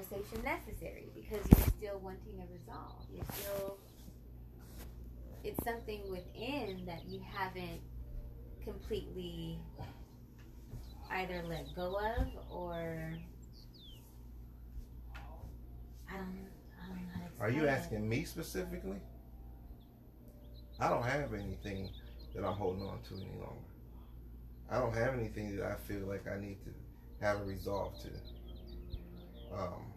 conversation necessary because you're still wanting a resolve. You're still it's something within that you haven't completely either let go of or I don't, I don't know Are you asking me specifically? I don't have anything that I'm holding on to any longer. I don't have anything that I feel like I need to have a resolve to. Um,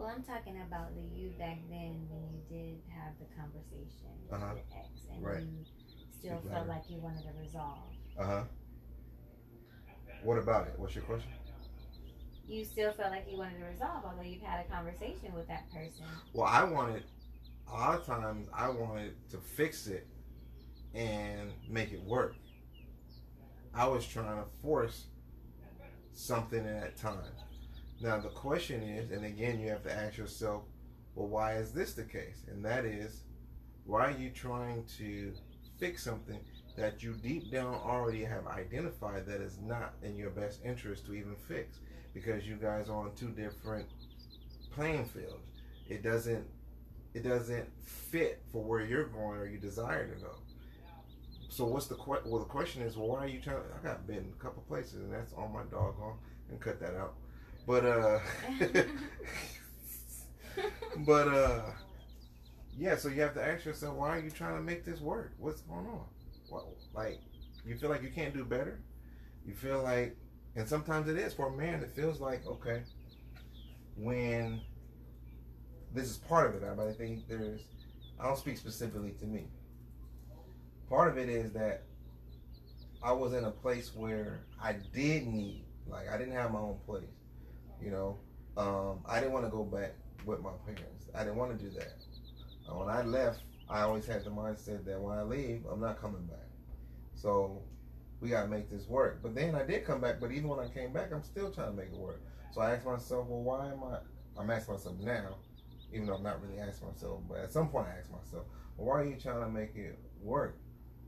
Well, I'm talking about the you back then when you did have the conversation with Uh-huh. the ex and Right. you still Speak felt louder. like you wanted to resolve. uh huh. What about it? What's your question? You still felt like you wanted to resolve, although you've had a conversation with that person. Well, I wanted, a lot of times, I wanted to fix it and make it work. I was trying to force something at that time. Now, the question is, and again, you have to ask yourself, well, why is this the case? And that is, why are you trying to fix something that you deep down already have identified that is not in your best interest to even fix? Because you guys are on two different playing fields it doesn't it doesn't fit for where you're going or you desire to go. So what's the que- well the question is well, why are you trying? I got bit in a couple places and that's on my doggone and cut that out. But uh, but uh, yeah. So you have to ask yourself why are you trying to make this work? What's going on? What like you feel like you can't do better? You feel like, and sometimes it is for a man. It feels like okay when this is part of it, but I think there's, I don't speak specifically to me. Part of it is that I was in a place where I did need, like, I didn't have my own place, you know. Um, I didn't want to go back with my parents. I didn't want to do that. Uh, when I left, I always had the mindset that when I leave, I'm not coming back. So we got to make this work. But then I did come back, but even when I came back, I'm still trying to make it work. So I asked myself, well, why am I? I'm asking myself now, even though I'm not really asking myself, but at some point I asked myself, well, why are you trying to make it work?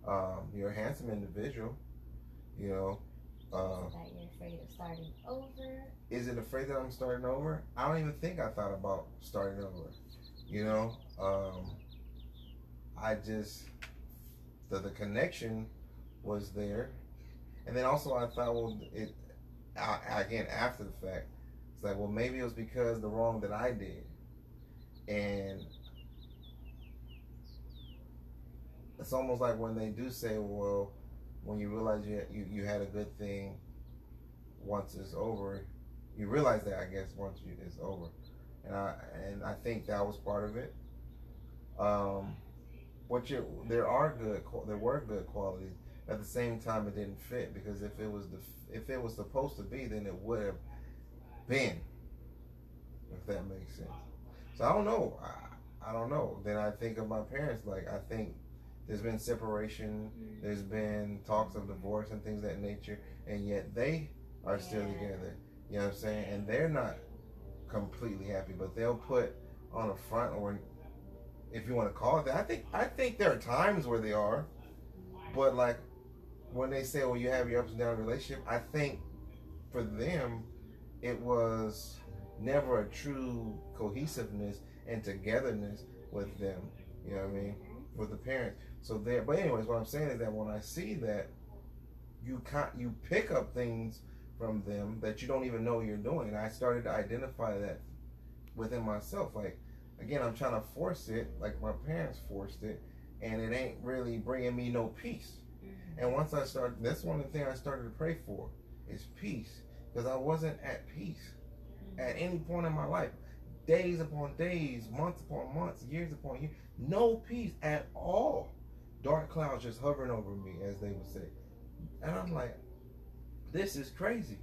Um, you're a handsome individual, you know. Uh, so that you're afraid of starting over. is it afraid that I'm starting over? I don't even think I thought about starting over. You know, um, I just the the connection was there, and then also I thought, well, it I, again after the fact, it's like, well, maybe it was because the wrong that I did, and it's almost like when they do say, well, when you realize you you, you had a good thing, once it's over, you realize that I guess once you, it's over, and I and I think that was part of it. Um, what you there are good there were good qualities. At the same time, it didn't fit because if it was the if it was supposed to be, then it would have been. If that makes sense. So I don't know. I, I don't know. Then I think of my parents. Like I think there's been separation. There's been talks of divorce and things of that nature, and yet they are still together. You know what I'm saying? And they're not completely happy, but they'll put on a front or if you want to call it that. I think I think there are times where they are, but like when they say, "Well, you have your ups and downs relationship," I think for them it was never a true cohesiveness and togetherness with them. You know what I mean? Mm-hmm. With the parents. So there. But anyways, what I'm saying is that when I see that, you can't you pick up things from them that you don't even know you're doing. And I started to identify that within myself. Like again, I'm trying to force it, like my parents forced it, and it ain't really bringing me no peace. Mm-hmm. And once I started, that's one of the things I started to pray for is peace, because I wasn't at peace mm-hmm. at any point in my life. Days upon days, months upon months, years upon years, no peace at all. Dark clouds just hovering over me, as they would say. And I'm like, this is crazy.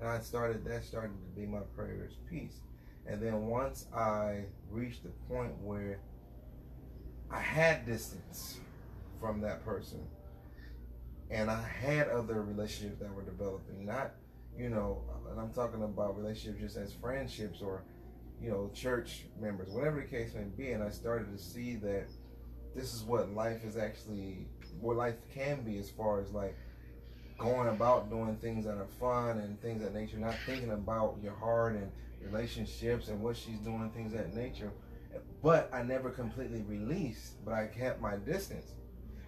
And I started, that started to be my prayer is peace. And then once I reached the point where I had distance from that person, and I had other relationships that were developing, not, you know, and I'm talking about relationships just as friendships or, you know, church members, whatever the case may be. And I started to see that this is what life is actually, what life can be as far as like going about doing things that are fun and things that nature, not thinking about your heart and relationships and what she's doing, things that nature. But I never completely released, but I kept my distance.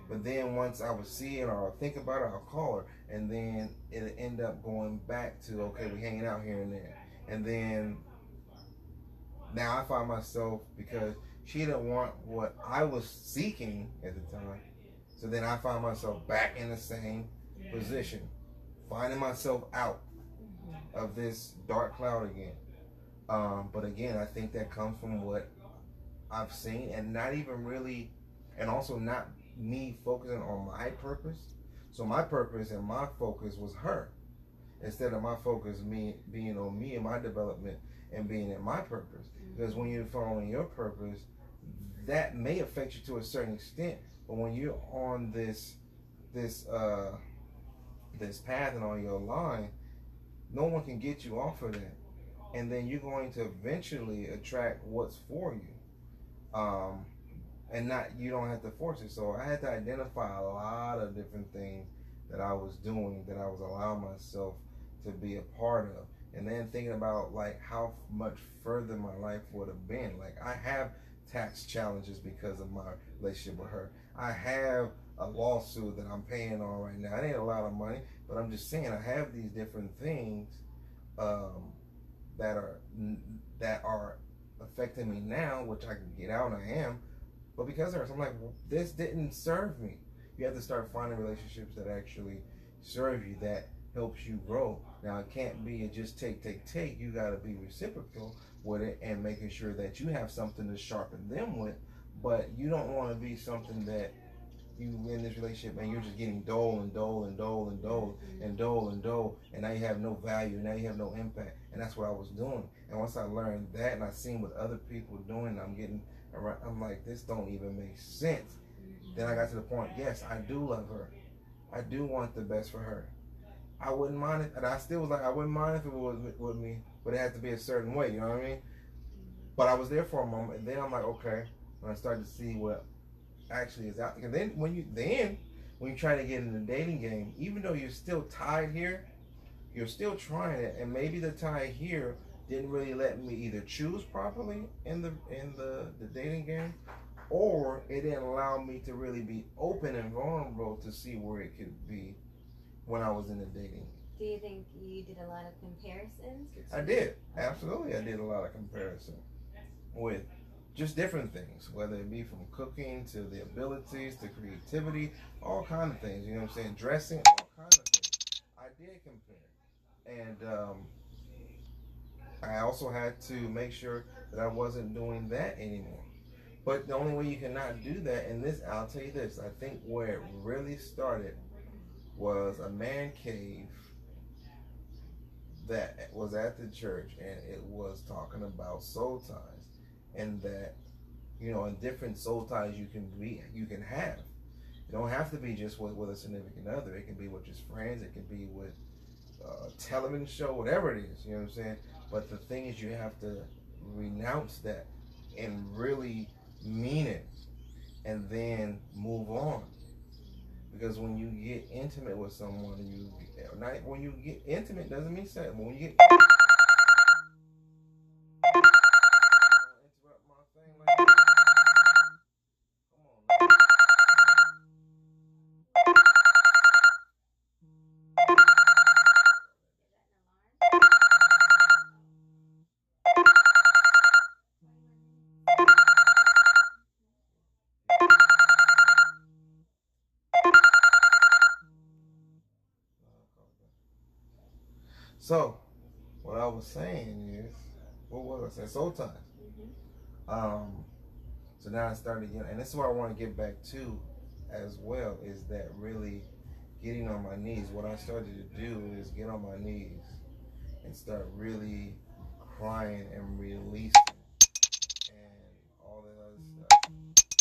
But then once I would see it or think about it, I'll call her. And then it'll end up going back to, okay, we're hanging out here and there. And then now I find myself, because she didn't want what I was seeking at the time. So then I find myself back in the same position, finding myself out of this dark cloud again. Um, but again, I think that comes from what I've seen and not even really, and also not me focusing on my purpose. So my purpose and my focus was her instead of my focus me being on me and my development and being in my purpose. Because when you're following your purpose, that may affect you to a certain extent. But when you're on this this uh this path and on your line, no one can get you off of that. And then you're going to eventually attract what's for you. Um and not you don't have to force it. So I had to identify a lot of different things that I was doing that I was allowing myself to be a part of. And then thinking about like how much further my life would have been. Like I have tax challenges because of my relationship with her. I have a lawsuit that I'm paying on right now. It ain't a lot of money, but I'm just saying I have these different things um, that are that are affecting me now, which I can get out I am. But because of her, I'm like, this didn't serve me. You have to start finding relationships that actually serve you, that helps you grow. Now it can't be a just take, take, take. You got to be reciprocal with it and making sure that you have something to sharpen them with. But you don't want to be something that you in this relationship and you're just getting dull and dull and dull and dull mm-hmm. and dull and dull and now you have no value now you have no impact. And that's what I was doing. And once I learned that and I seen what other people doing I'm getting around I'm like this don't even make sense. Mm-hmm. Then I got to the point yes I do love her. I do want the best for her. I wouldn't mind it and I still was like I wouldn't mind if it was with me but it had to be a certain way you know what I mean but I was there for a moment and then I'm like okay And I started to see what actually is out. And then when you then when you try to get in the dating game, even though you're still tied here, you're still trying it, and maybe the tie here didn't really let me either choose properly in the in the, the dating game, or it didn't allow me to really be open and vulnerable to see where it could be when I was in the dating. Do you think you did a lot of comparisons? I did. Absolutely, I did a lot of comparison with just different things, whether it be from cooking to the abilities to creativity, all kind of things. You know what I'm saying? Dressing, all kind of things. I did compare, and um, I also had to make sure that I wasn't doing that anymore. But the only way you cannot do that, and this, I'll tell you this, I think where it really started was a man cave that was at the church, and it was talking about soul ties and that you know, and different soul ties you can be, you can have. It don't have to be just with, with a significant other. It can be with just friends. It can be with uh, a television show, whatever it is. You know what I'm saying? But the thing is, you have to renounce that and really mean it, and then move on. Because when you get intimate with someone, you not when you get intimate doesn't mean sex. When you get Mm-hmm. Um, so now I started, know, and this is what I want to get back to as well is that really getting on my knees. What I started to do is get on my knees and start really crying and releasing and all that other stuff.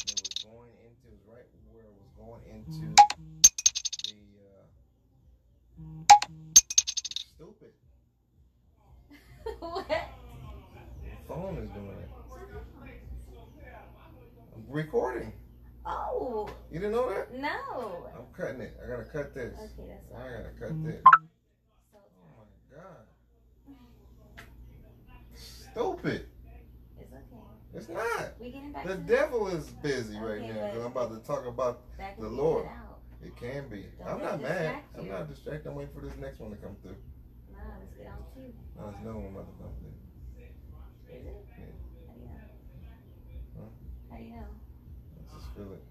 it was going into, right where it was going into stupid. what? phone is doing it. I'm recording. Oh. You didn't know that? No. I'm cutting it. I gotta cut this. Okay, that's fine. I gotta cut this. Oh my god. stupid. It's okay. It's not. We getting back The to devil is busy right now. 'cause I'm about to talk about the Lord. cut out. it can be. Don't I'm not mad. distract I'm not distracted. I'm waiting for this next one to come through. Nah, let's get on to. No, there's another one about to come through. Is it? Yeah. How do you know? Huh? How do you know? Let's just feel it.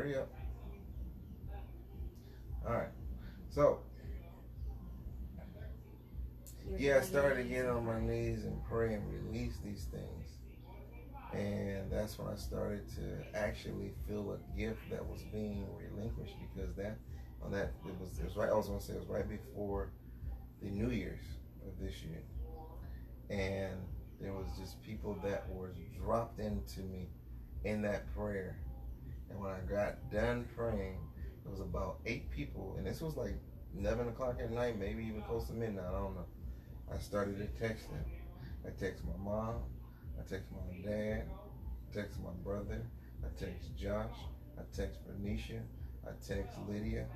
Hurry up. All right. So yeah, I started to get on my knees and pray and release these things. And that's when I started to actually feel a gift that was being relinquished because that on that it was it was right I was gonna say it was right before the New Year's of this year. And there was just people that were dropped into me in that prayer. And when I got done praying, it was about eight people and this was like eleven o'clock at night, maybe even close to midnight, I don't know. I started to text them. I text my mom, I text my dad, I text my brother, I text Josh, I text Bernicia, I text Lydia,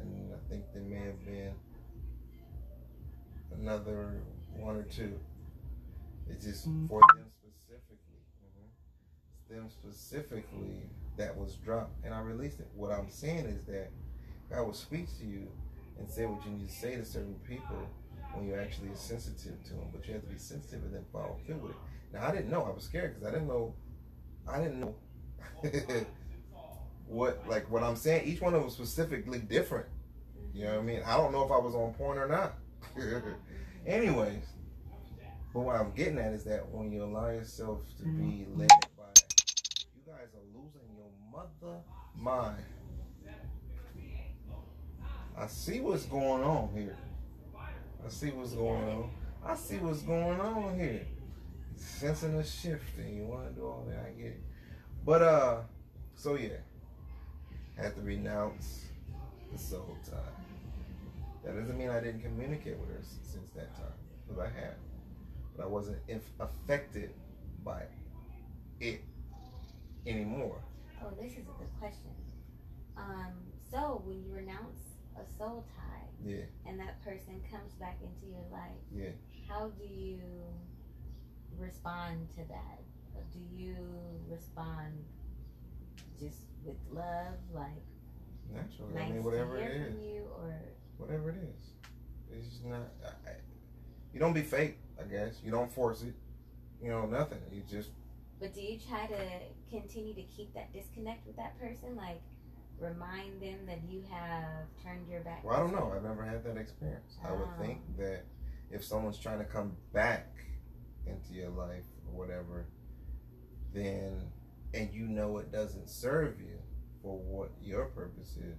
and I think there may have been another one or two. It's just for them. Them specifically that was dropped, and I released it. What I'm saying is that God will speak to you and say what you need to say to certain people when you're actually are sensitive to them. But you have to be sensitive and then follow through with it. Now I didn't know. I was scared because I didn't know. I didn't know what like what I'm saying. Each one of them was specifically different. You know what I mean? I don't know if I was on point or not. Anyways, but what I'm getting at is that when you allow yourself to be mm-hmm. led by, you guys are losing your mother mind. I see what's going on here. I see what's going on. I see what's going on here. Sensing a shift and you want to do all that. I get it. But, uh, so yeah. Had to renounce the soul tie. That doesn't mean I didn't communicate with her since that time. Because I have. But I wasn't affected by it anymore. Oh, this is a good question. Um, so when you renounce a soul tie Yeah, and that person comes back into your life, yeah. how do you respond to that? Or do you respond just with love, like Naturally. nice I mean, whatever it is. you, or whatever it is. It's just not. I, I, you don't be fake, I guess. You don't force it. You know, nothing. You just but do you try to continue to keep that disconnect with that person, like remind them that you have turned your back? well, I don't know. I've never had that experience. I would Ah. think that if someone's trying to come back into your life or whatever, then and you know it doesn't serve you for what your purpose is,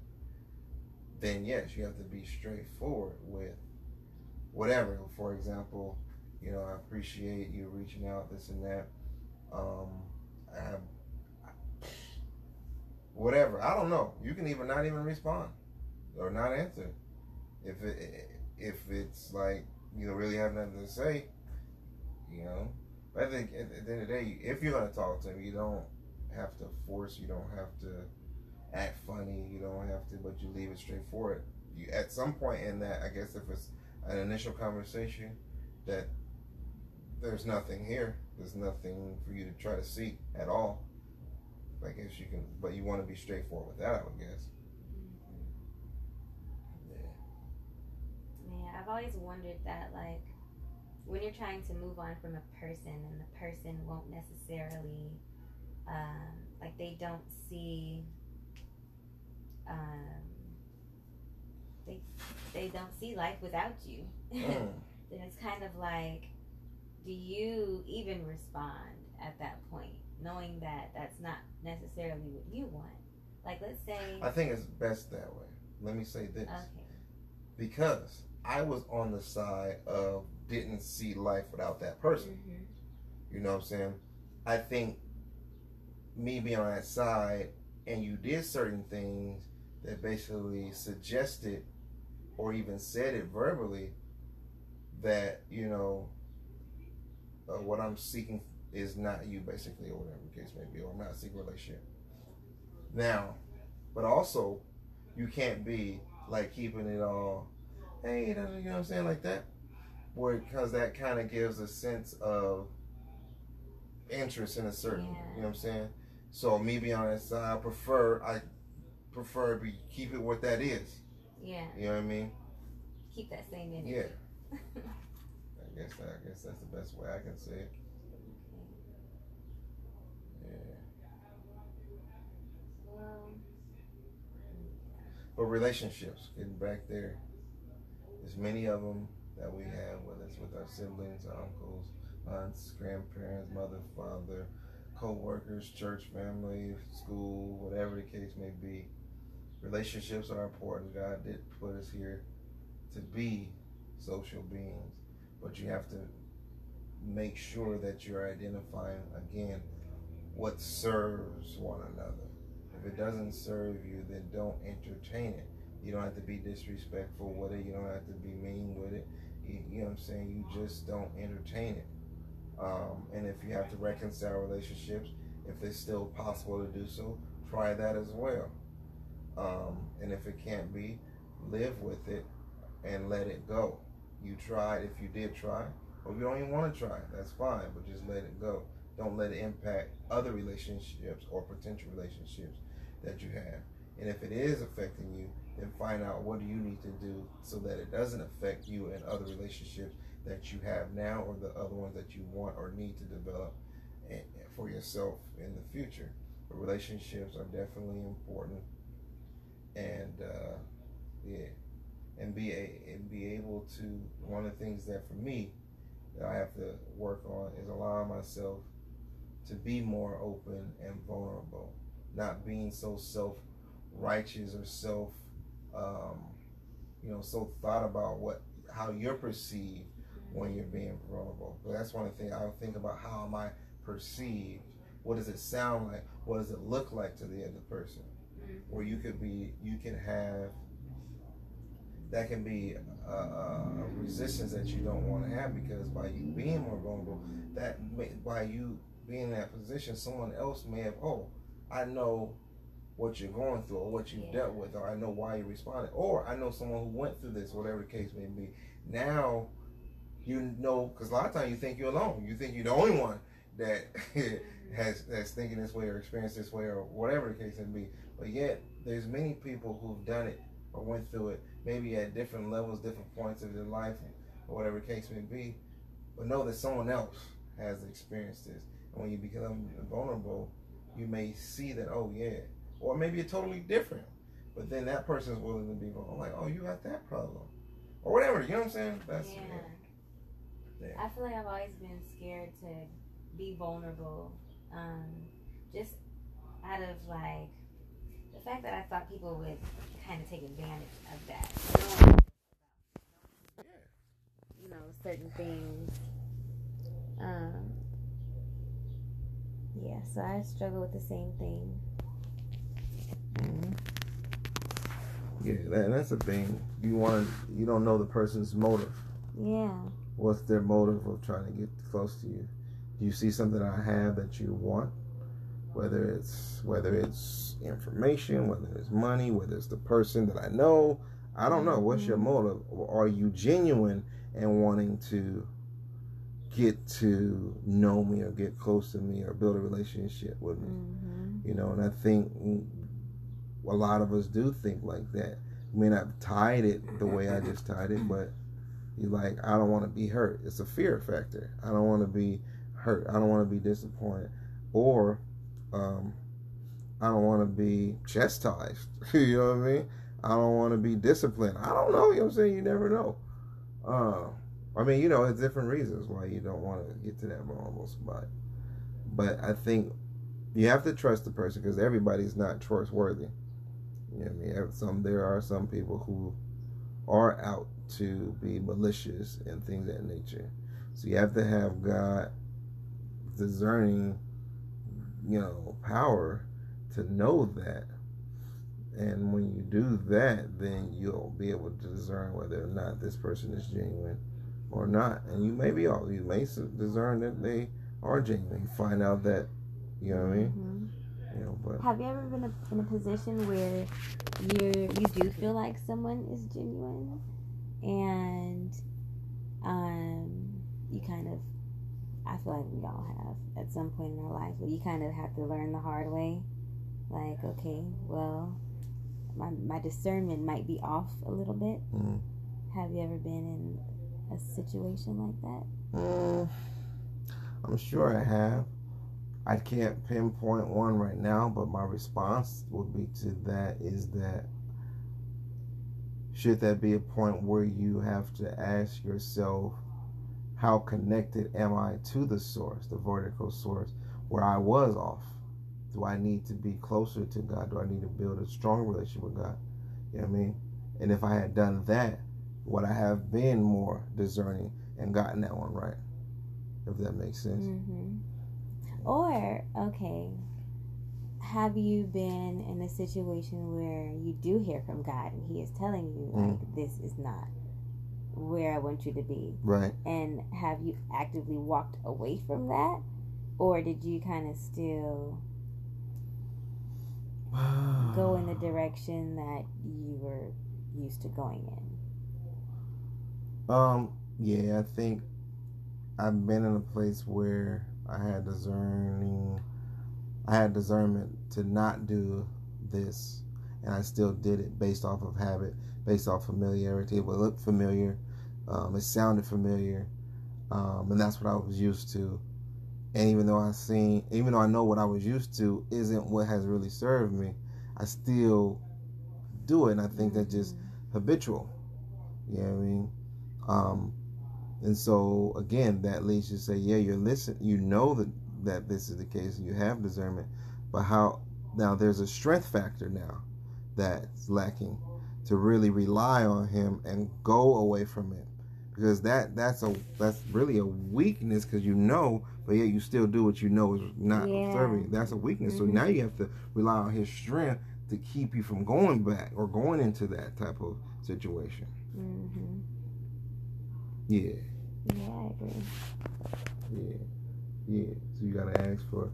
then yes, you have to be straightforward with whatever. For example, you know, I appreciate you reaching out, this and that. Um, I have whatever. I don't know. You can even not even respond or not answer if it if it's like you really have nothing to say. You know, but I think at, the end of the day, if you're gonna talk to them, you don't have to force. You don't have to act funny. You don't have to, but you leave it straightforward. You at some point in that, I guess if it's an initial conversation, that there's nothing here. There's nothing for you to try to see at all. I guess you can, but you want to be straightforward with that, I would guess. Yeah. Yeah, I've always wondered that, like, when you're trying to move on from a person and the person won't necessarily, um, like, they don't see, um, they they don't see life without you. Mm. then it's kind of like, do you even respond at that point, knowing that that's not necessarily what you want? Like, let's say, I think it's best that way. Let me say this. okay, Because I was on the side of didn't see life without that person. hmm You know what I'm saying? I think me being on that side and you did certain things that basically suggested or even said it verbally that, you know, uh, what I'm seeking is not you, basically, or whatever the case may be, or I'm not seeking a relationship. Now, but also, you can't be like keeping it all, hey, you know what I'm saying, like that. where because that kind of gives a sense of interest in a certain, Yeah. you know what I'm saying? So me being on that side, I prefer I prefer be keep it what that is. Yeah. You know what I mean? Keep that same energy. Yeah. I guess I guess that's the best way I can say it. Yeah. But relationships, getting back there, there's many of them that we have, whether it's with our siblings, our uncles, aunts, grandparents, mother, father, co-workers, church family, school, whatever the case may be. Relationships are important. God did put us here to be social beings, but you have to make sure that you're identifying again what serves one another. If it doesn't serve you, then don't entertain it. You don't have to be disrespectful with it. You don't have to be mean with it. You, you know what I'm saying? You just don't entertain it. Um, and if you have to reconcile relationships, if it's still possible to do so, try that as well. Um, and if it can't be, live with it and let it go. You tried if you did try, or if you don't even want to try, that's fine, but just let it go. Don't let it impact other relationships or potential relationships that you have. And if it is affecting you, then find out what do you need to do so that it doesn't affect you and other relationships that you have now or the other ones that you want or need to develop for yourself in the future. But relationships are definitely important, and uh, yeah, and be a, and be able to. One of the things that for me that I have to work on is allowing myself to be more open and vulnerable, not being so self righteous or self, um, you know, so thought about what how you're perceived when you're being vulnerable. But that's one of the things I think about how am I perceived? What does it sound like? What does it look like to the other person? Mhm. Where you could be, you can have that can be a, a resistance that you don't want to have because by you being more vulnerable, that may, by you being in that position, someone else may have, oh, I know what you're going through or what you've Yeah. dealt with, or I know why you responded, or I know someone who went through this, whatever the case may be. Now, you know, because a lot of times you think you're alone. You think you're the only one that has that's thinking this way or experienced this way or whatever the case may be. But yet, there's many people who've done it or went through it, maybe at different levels, different points of their life, or whatever the case may be. But know that someone else has experienced this. And when you become vulnerable, you may see that, oh yeah, or maybe it's totally different. But then that person's willing to be vulnerable. Like, oh, you got that problem, or whatever. You know what I'm saying? That's yeah. Yeah. I feel like I've always been scared to be vulnerable. Um, just out of like the fact that I thought people would kind of take advantage of that. Yeah. You know, certain things. Um, yeah, so I struggle with the same thing. Yeah, that, that's the thing. You want to, you don't know the person's motive. Yeah. What's their motive of trying to get close to you? Do you see something I have that you want? Whether it's whether it's information, whether it's money, whether it's the person that I know, I don't know. What's your Mhm. motive? Or are you genuine and wanting to get to know me or get close to me or build a relationship with me? Mm-hmm. you know and i think a lot of us do think like that may not have tied it the way i just tied it but you like i don't want to be hurt it's a fear factor i don't want to be hurt i don't want to be disappointed or um, i don't want to be chastised you know what i mean i don't want to be disciplined i don't know you know what i'm saying you never know uh, i mean you know it's different reasons why you don't want to get to that vulnerable spot but i think you have to trust the person because everybody's not trustworthy. You know what I mean? Some there are some people who are out to be malicious and things of that nature. So you have to have God discerning, you know, power to know that. And when you do that, then you'll be able to discern whether or not this person is genuine or not. And you may be all you may discern that they are genuine. You find out that you know what I mean? Mm-hmm. You know, but Have you ever been a, in a position where you you do feel like someone is genuine, and um, you kind of, I feel like we all have at some point in our life where you kind of have to learn the hard way. Like, okay, well, my, my discernment might be off a little bit. Mm. Have you ever been in a situation like that? Mm, I'm sure I have. I can't pinpoint one right now, but my response would be to that is that should that be a point where you have to ask yourself, how connected am I to the source, the vertical source, where I was off? Do I need to be closer to God? Do I need to build a strong relationship with God? You know what I mean? And if I had done that, would I have been more discerning and gotten that one right? If that makes sense. Mm-hmm. Or, okay, have you been in a situation where you do hear from God and He is telling you, Mm. like, this is not where I want you to be? Right. And have you actively walked away from that? Or did you kind of still go in the direction that you were used to going in? Um, yeah, I think I've been in a place where I had discerning, I had discernment to not do this, and I still did it based off of habit, based off familiarity. It looked familiar, um, it sounded familiar, um, and that's what I was used to. And even though I seen, even though I know what I was used to isn't what has really served me, I still do it, and I think that's just habitual. You know what I mean? Um, and so again, that leads you to say, yeah, you're listen, you know that that this is the case, you have discernment, but how now there's a strength factor now that's lacking to really rely on him and go away from it because that that's a that's really a weakness because you know but yet you still do what you know is not Yeah. serving that's a weakness so Mhm. now you have to rely on his strength to keep you from going back or going into that type of situation Mm-hmm. yeah Yeah, I agree. Yeah, yeah. So you gotta ask for,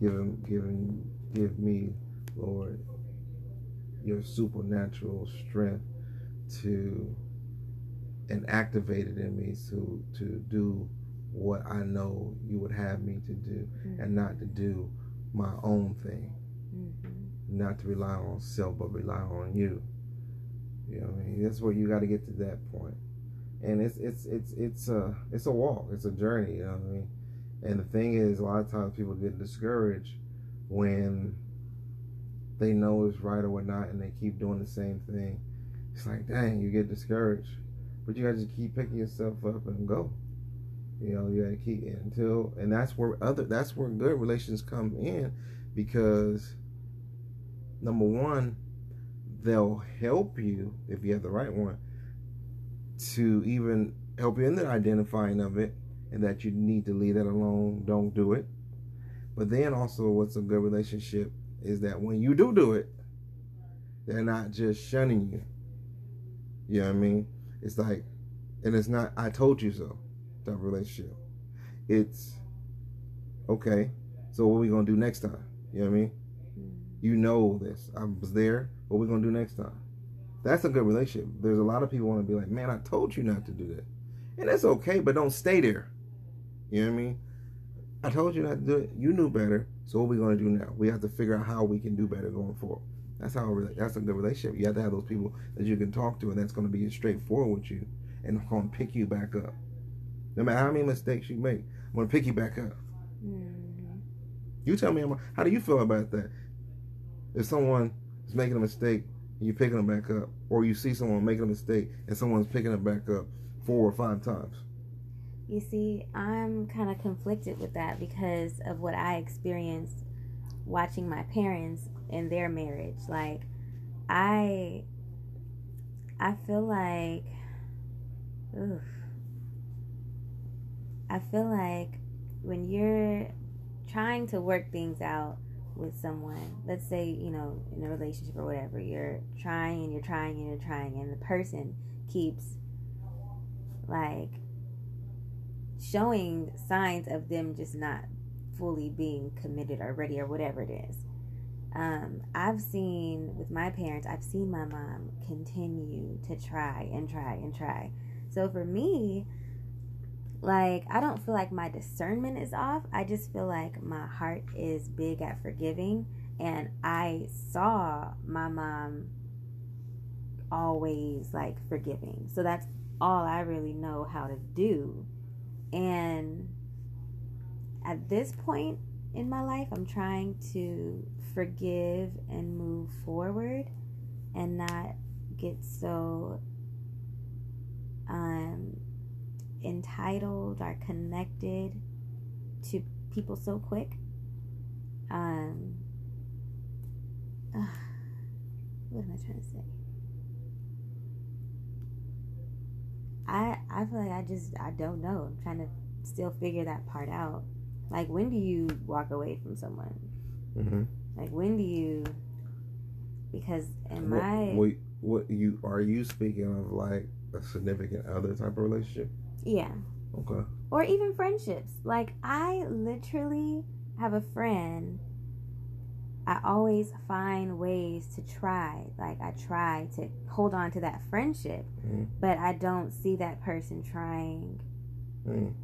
giving, giving, give me, Lord, your supernatural strength to, and activate it in me to to do what I know you would have me to do, and not to do my own thing, Mm-hmm. not to rely on self, but rely on you. You know, what I mean, that's where you got to get to that point. And it's it's it's it's a it's a walk. It's a journey you know what i mean? And the thing is a lot of times people get discouraged when they know it's right or whatnot and they keep doing the same thing it's like dang you get discouraged. But you gotta just keep picking yourself up and go. You know you gotta keep until and that's where other that's where good relations come in because number one they'll help you if you have the right one to even help you in the identifying of it and that you need to leave that alone don't do it. But then also what's a good relationship is that when you do do it they're not just shunning you you know what i mean it's like and it's not i told you so of relationship it's okay so what we gonna do next time you know what i mean you know this i was there what we gonna do next time that's a good relationship. There's a lot of people want to be like, man, I told you not to do that. And that's okay, but don't stay there. You know what I mean? I told you not to do it. You knew better. So what we going to do now? We have to figure out how we can do better going forward. That's how a, that's a good relationship. You have to have those people that you can talk to, and that's going to be straightforward with you and going to pick you back up. No matter how many mistakes you make, I'm going to pick you back up. Mm-hmm. You tell me, how do you feel about that? If someone is making a mistake and you're picking them back up, or you see someone making a mistake and someone's picking them back up four or five times. You see, I'm kind of conflicted with that because of what I experienced watching my parents in their marriage. Like, I, I feel like, oof, I feel like when you're trying to work things out with someone, let's say, you know, in a relationship or whatever, you're trying and you're trying and you're trying, and the person keeps like showing signs of them just not fully being committed or ready or whatever it is. Um, I've seen with my parents, I've seen my mom continue to try and try and try. So for me, like I don't feel like my discernment is off. I just feel like my heart is big at forgiving and I saw my mom always like forgiving. So that's all I really know how to do. And at this point in my life, I'm trying to forgive and move forward and not get so um entitled or connected to people so quick. Um, uh, what am I trying to say? I feel like I just I don't know. I'm trying to still figure that part out. Like when do you walk away from someone? Mm-hmm. Like when do you? Because in what, my what, what you are you speaking of like a significant other type of relationship? yeah, Okay. or even friendships. Like I literally have a friend. I always find ways to try. Like I try to hold on to that friendship, Mm-hmm. but I don't see that person trying. Mm.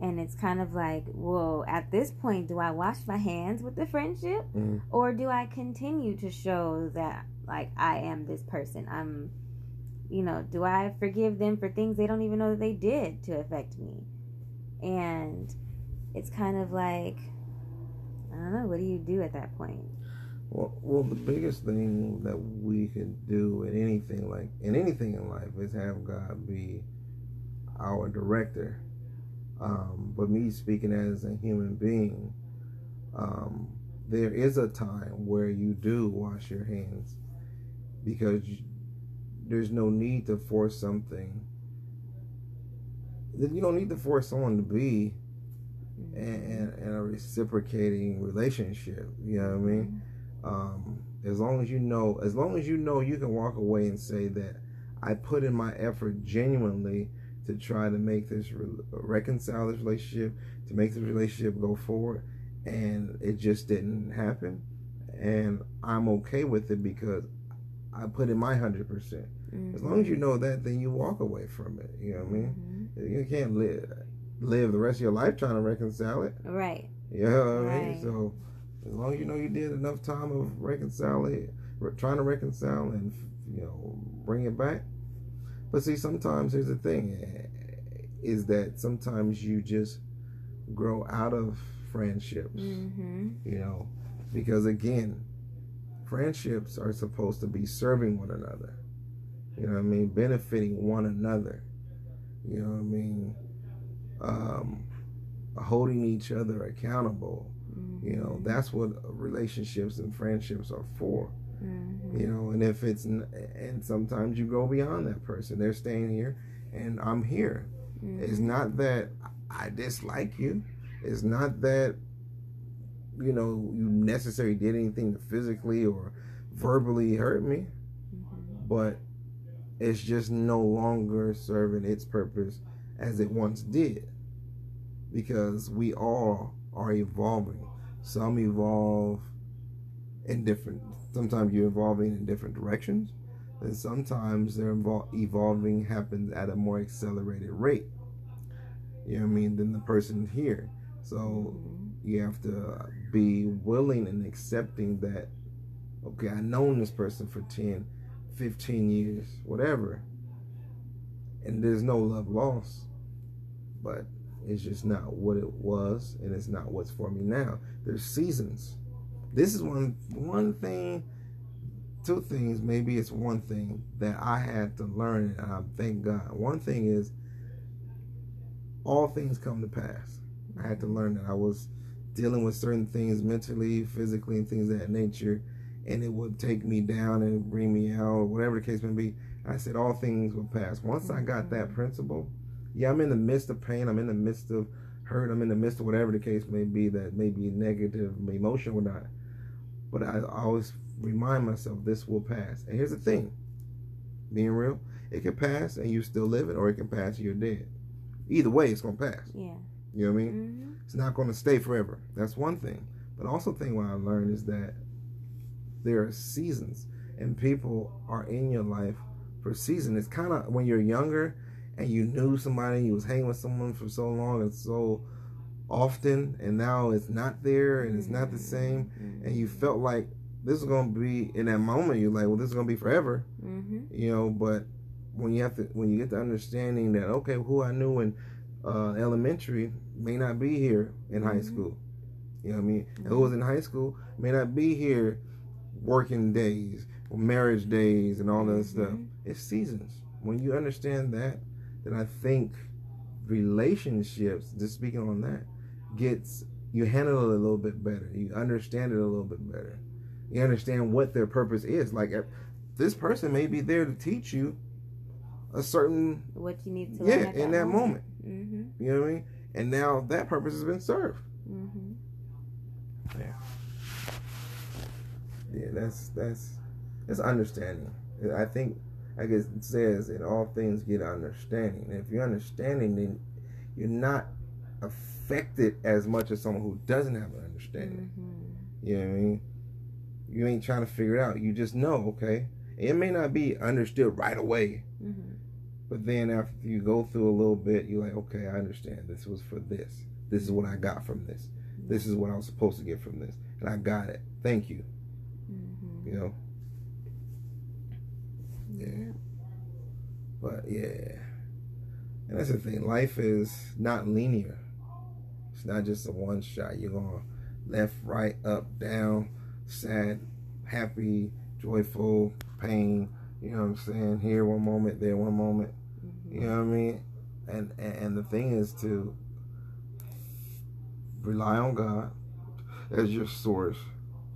And it's kind of like, well, at this point, do I wash my hands with the friendship? Mm. Or do I continue to show that, like, I am this person? I'm, you know, do I forgive them for things they don't even know that they did to affect me? And it's kind of like, I don't know, what do you do at that point? Well, well, the biggest thing that we can do in anything like in anything in life is have God be our director. Um, but me speaking as a human being, um, there is a time where you do wash your hands because there's no need to force something. You don't need to force someone to be in, in a reciprocating relationship. You know what I mean? um, as long as you know as long as you know you can walk away and say that i put in my effort genuinely to try to make this re- reconcile this relationship to make this relationship go forward and it just didn't happen and i'm okay with it because i put in my 100% Mm-hmm. as long as you know that then you walk away from it you know what i mean you can't live live the rest of your life trying to reconcile it Right. you know what I mean? Right. So as long as you know you did enough time of reconciling, re- trying to reconcile and you know bring it back. But see, sometimes here's the thing: eh, is that sometimes you just grow out of friendships. Mm-hmm. You know, because again, friendships are supposed to be serving one another. You know what I mean? Benefiting one another. You know what I mean? Um, holding each other accountable. You know, that's what relationships and friendships are for. Mm-hmm. You know, and if it's and sometimes you go beyond that person. They're staying here, and I'm here. It's not that I dislike you. It's not that you know you necessarily did anything to physically or verbally hurt me, Mm-hmm. but it's just no longer serving its purpose as it once did. Because we all are evolving. Some evolve in different. Sometimes you're evolving in different directions, and sometimes they're evol- evolving happens at a more accelerated rate. You know what I mean than the person here. So Mm-hmm. you have to be willing and accepting that. Okay, I've known this person for 10, 15 years, whatever, and there's no love lost, but it's just not what it was, and it's not what's for me now. There's seasons. This is one one thing, two things. Maybe it's one thing that I had to learn, and I thank God. One thing is, all things come to pass. I had to learn that I was dealing with certain things mentally, physically, and things of that nature, and it would take me down and bring me out, or whatever the case may be. I said all things will pass. Once I got that principle, yeah, I'm in the midst of pain. I'm in the midst of hurt. I'm in the midst of whatever the case may be that may be negative emotion or not. But I always remind myself this will pass. And here's the thing being real, it can pass and you're still living, or it can pass and you're dead. Either way, it's going to pass. Yeah. You know what I mean? Mm-hmm. It's not going to stay forever. That's one thing. But also, thing what I learned is that there are seasons, and people are in your life for season. It's kind of when you're younger, and you knew somebody, you was hanging with someone for so long and so often, and now it's not there and it's not the same, Mm-hmm. and you felt like this is gonna be in that moment. You're like, well, this is gonna be forever, Mm-hmm. you know. But when you have to, when you get the understanding that okay, who I knew in uh, elementary may not be here in high Mhm. school. You know what I mean? And who was in high school may not be here working days, or marriage days, and all that stuff. Mhm. It's seasons. When you understand that, then I think relationships, just speaking on that, gets you handle it a little bit better. You understand it a little bit better. You understand what their purpose is. Like this person may be there to teach you a certain What you need to yeah in that moment. Mm-hmm. You know what I mean? And now that purpose has been served. Mm-hmm. Yeah, that's that's that's understanding. I think I guess it says in all things get understanding. And if you're understanding, then you're not affected as much as someone who doesn't have an understanding. Mm-hmm. You know what I mean? You ain't trying to figure it out. You just know, okay. It may not be understood right away, Mm-hmm. but then after you go through a little bit, you're like, okay, I understand. This was for this. This is what I got from this. This is what I was supposed to get from this, and I got it. Thank you. Mm-hmm. You know. Yeah. But yeah. And that's the thing. Life is not linear. It's not just a one shot. You're going left, right, up, down, sad, happy, joyful, pain. You know what I'm saying? Here one moment, there one moment. Mm-hmm. You know what I mean? And and, and the thing is to rely on God as your source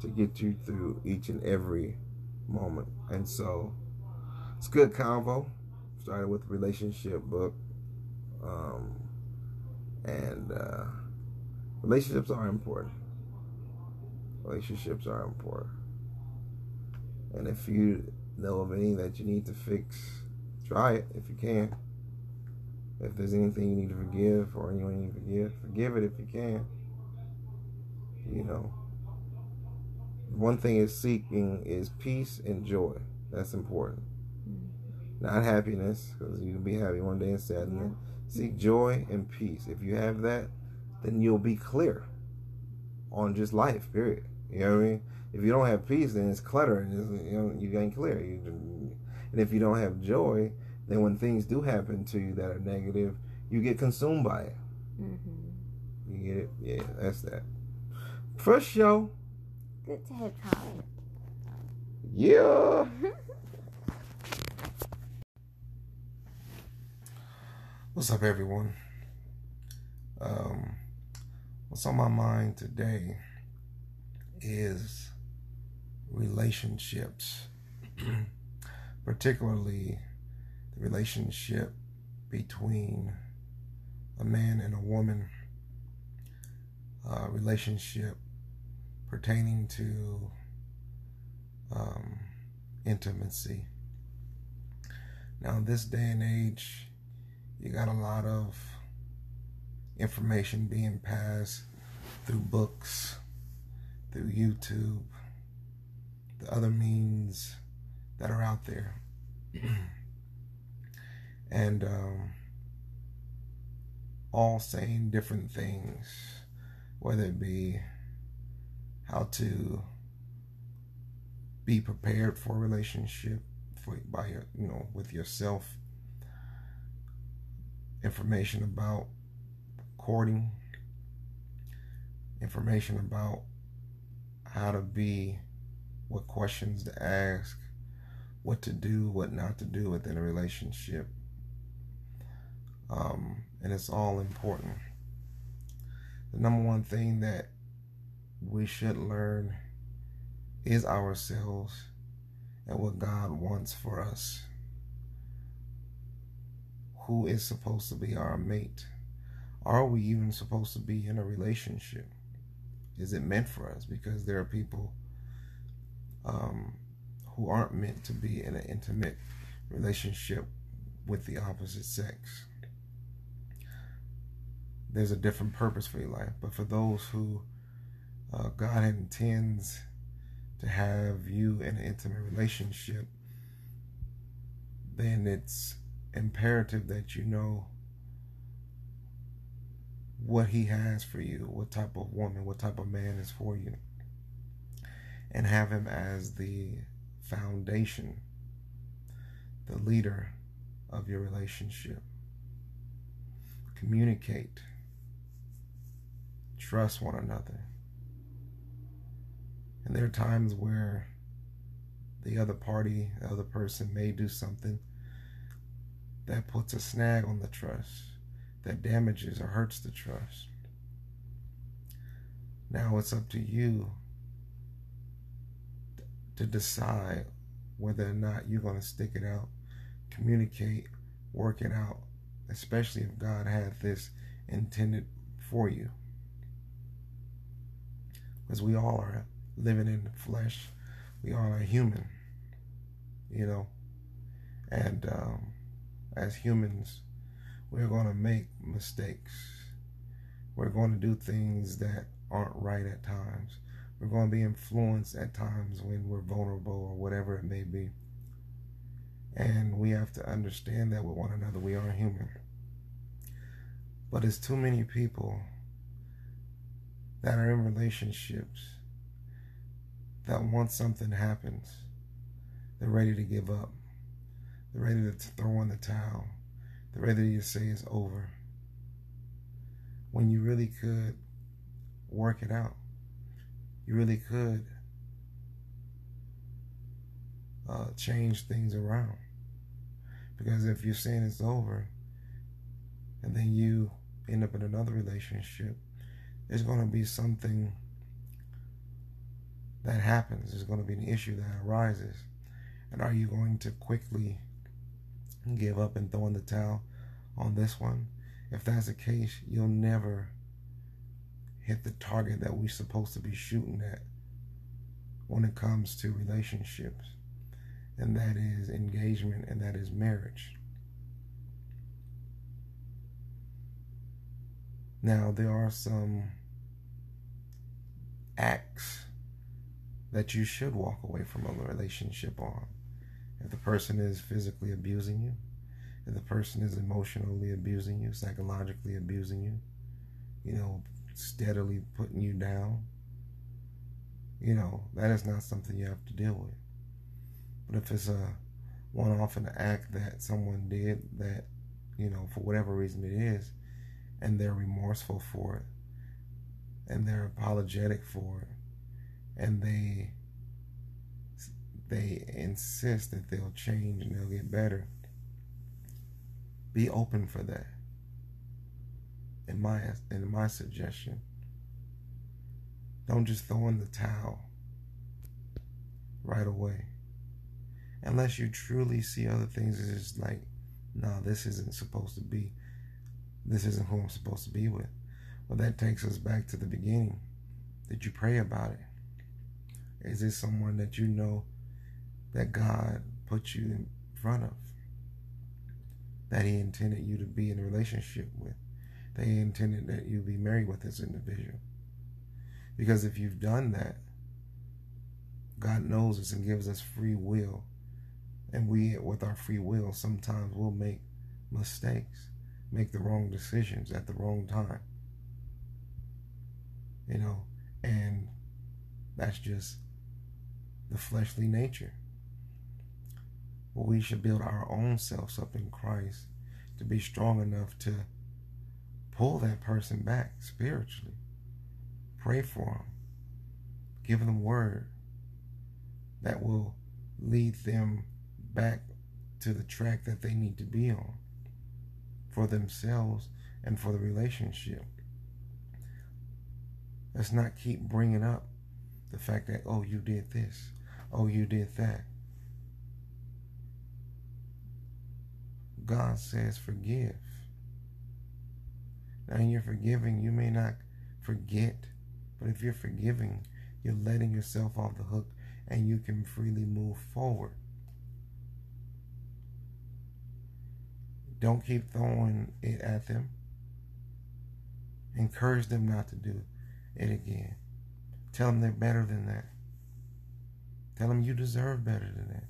to get you through each and every moment. And so it's good convo. Started with relationship book. Um, and uh, relationships are important. Relationships are important. And if you know of any that you need to fix, try it if you can. If there's anything you need to forgive or anyone you need to forgive, forgive it if you can. You know. One thing is seeking is peace and joy. That's important. Not happiness, because you can be happy one day and sad. Yeah. Seek joy and peace. If you have that, then you'll be clear on just life. Period. You know what I mean? If you don't have peace, then it's clutter, and it's, you know you ain't clear. You, and if you don't have joy, then when things do happen to you that are negative, you get consumed by it. Mm-hmm. You get it? Yeah, that's that. First show. Good to have time. Yeah. What's up, everyone? Um, what's on my mind today is relationships, particularly the relationship between a man and a woman, uh, relationship pertaining to um, intimacy. Now, in this day and age, you got a lot of information being passed through books, through YouTube, the other means that are out there. and um, all saying different things, whether it be how to be prepared for a relationship for by your you know with yourself information about courting information about how to be what questions to ask what to do what not to do within a relationship um, and it's all important the number one thing that we should learn is ourselves and what God wants for us. Who is supposed to be our mate? Are we even supposed to be in a relationship? Is it meant for us? Because there are people um, who aren't meant to be in an intimate relationship with the opposite sex. There's a different purpose for your life, but for those who uh, God intends to have you in an intimate relationship, then it's imperative that you know what he has for you, what type of woman, what type of man is for you, and have him as the foundation, the leader of your relationship. Communicate, trust one another. And there are times where the other party, the other person may do something that puts a snag on the trust, that damages or hurts the trust. Now it's up to you to decide whether or not you're going to stick it out, communicate, work it out, especially if God had this intended for you. Because we all are living in the flesh, we all are human, you know, and um, as humans, we're going to make mistakes. We're going to do things that aren't right at times. We're going to be influenced at times when we're vulnerable or whatever it may be. And we have to understand that with one another. We are human. But it's too many people that are in relationships that once something happens, they're ready to give up. They're ready to throw in the towel. They're ready to say it's over. When you really could work it out. You really could uh, change things around. Because if you're saying it's over, and then you end up in another relationship, there's going to be something that happens. There's going to be an issue that arises. And are you going to quickly give up and throw in the towel on this one, if that's the case, you'll never hit the target that we're supposed to be shooting at when it comes to relationships, and that is engagement and that is marriage. Now, there are some acts that you should walk away from a relationship on. If the person is physically abusing you, if the person is emotionally abusing you, psychologically abusing you, you know, steadily putting you down, you know, that is not something you have to deal with. But if it's a one off an act that someone did that, you know, for whatever reason it is, and they're remorseful for it, and they're apologetic for it, and they they insist that they'll change and they'll get better. Be open for that. In my in my suggestion. Don't just throw in the towel right away. Unless you truly see other things as just like, no, this isn't supposed to be. This isn't who I'm supposed to be with. Well, that takes us back to the beginning. Did you pray about it? Is this someone that you know that God put you in front of, that He intended you to be in a relationship with, that He intended that you be married with this individual. Because if you've done that, God knows us and gives us free will. And we, with our free will, sometimes will make mistakes, make the wrong decisions at the wrong time. You know, and that's just the fleshly nature we should build our own selves up in Christ to be strong enough to pull that person back spiritually. Pray for them. Give them word that will lead them back to the track that they need to be on for themselves and for the relationship. Let's not keep bringing up the fact that, oh, you did this, oh, you did that. God says forgive. Now, in your forgiving, you may not forget, but if you're forgiving, you're letting yourself off the hook and you can freely move forward. Don't keep throwing it at them. Encourage them not to do it again. Tell them they're better than that. Tell them you deserve better than that.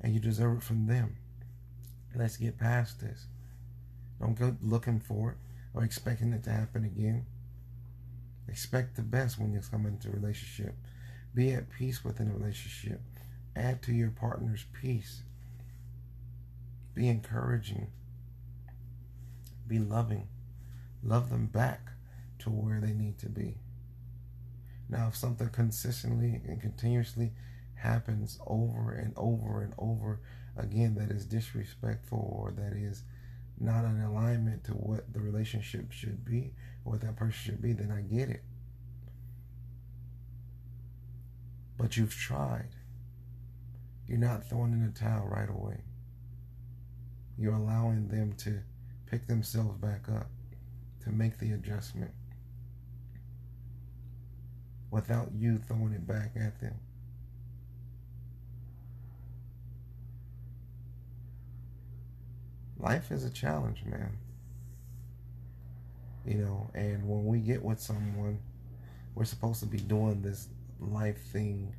And you deserve it from them Let's get past this. Don't go looking for it or expecting it to happen again. Expect the best when you come into a relationship. Be at peace within a relationship. Add to your partner's peace. Be encouraging. Be loving. Love them back to where they need to be. Now, if something consistently and continuously happens over and over and over again that is disrespectful or that is not in alignment to what the relationship should be what that person should be, then I get it. But you've tried. You're not throwing in the towel right away. You're allowing them to pick themselves back up, to make the adjustment without you throwing it back at them. Life is a challenge, man. You know, and when we get with someone, we're supposed to be doing this life thing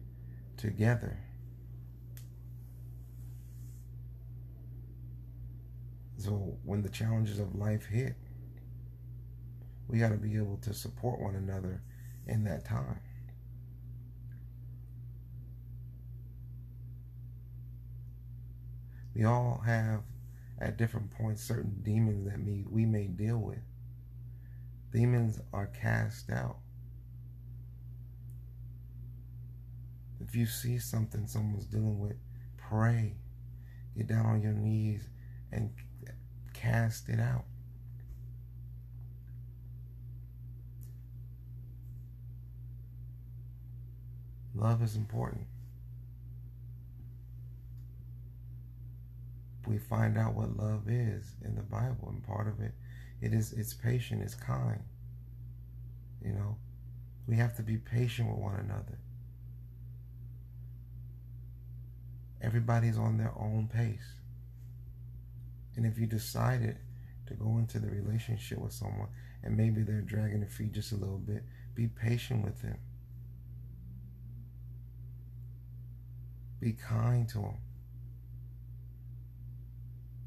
together. So when the challenges of life hit, we got to be able to support one another in that time. We all have at different points certain demons that we, we may deal with. Demons are cast out. If you see something someone's dealing with, pray. Get down on your knees and cast it out. Love is important. We find out what love is in the Bible, and part of it, it is it's patient, it's kind. You know, we have to be patient with one another. Everybody's on their own pace. And if you decided to go into the relationship with someone and maybe they're dragging their feet just a little bit, be patient with them. Be kind to them.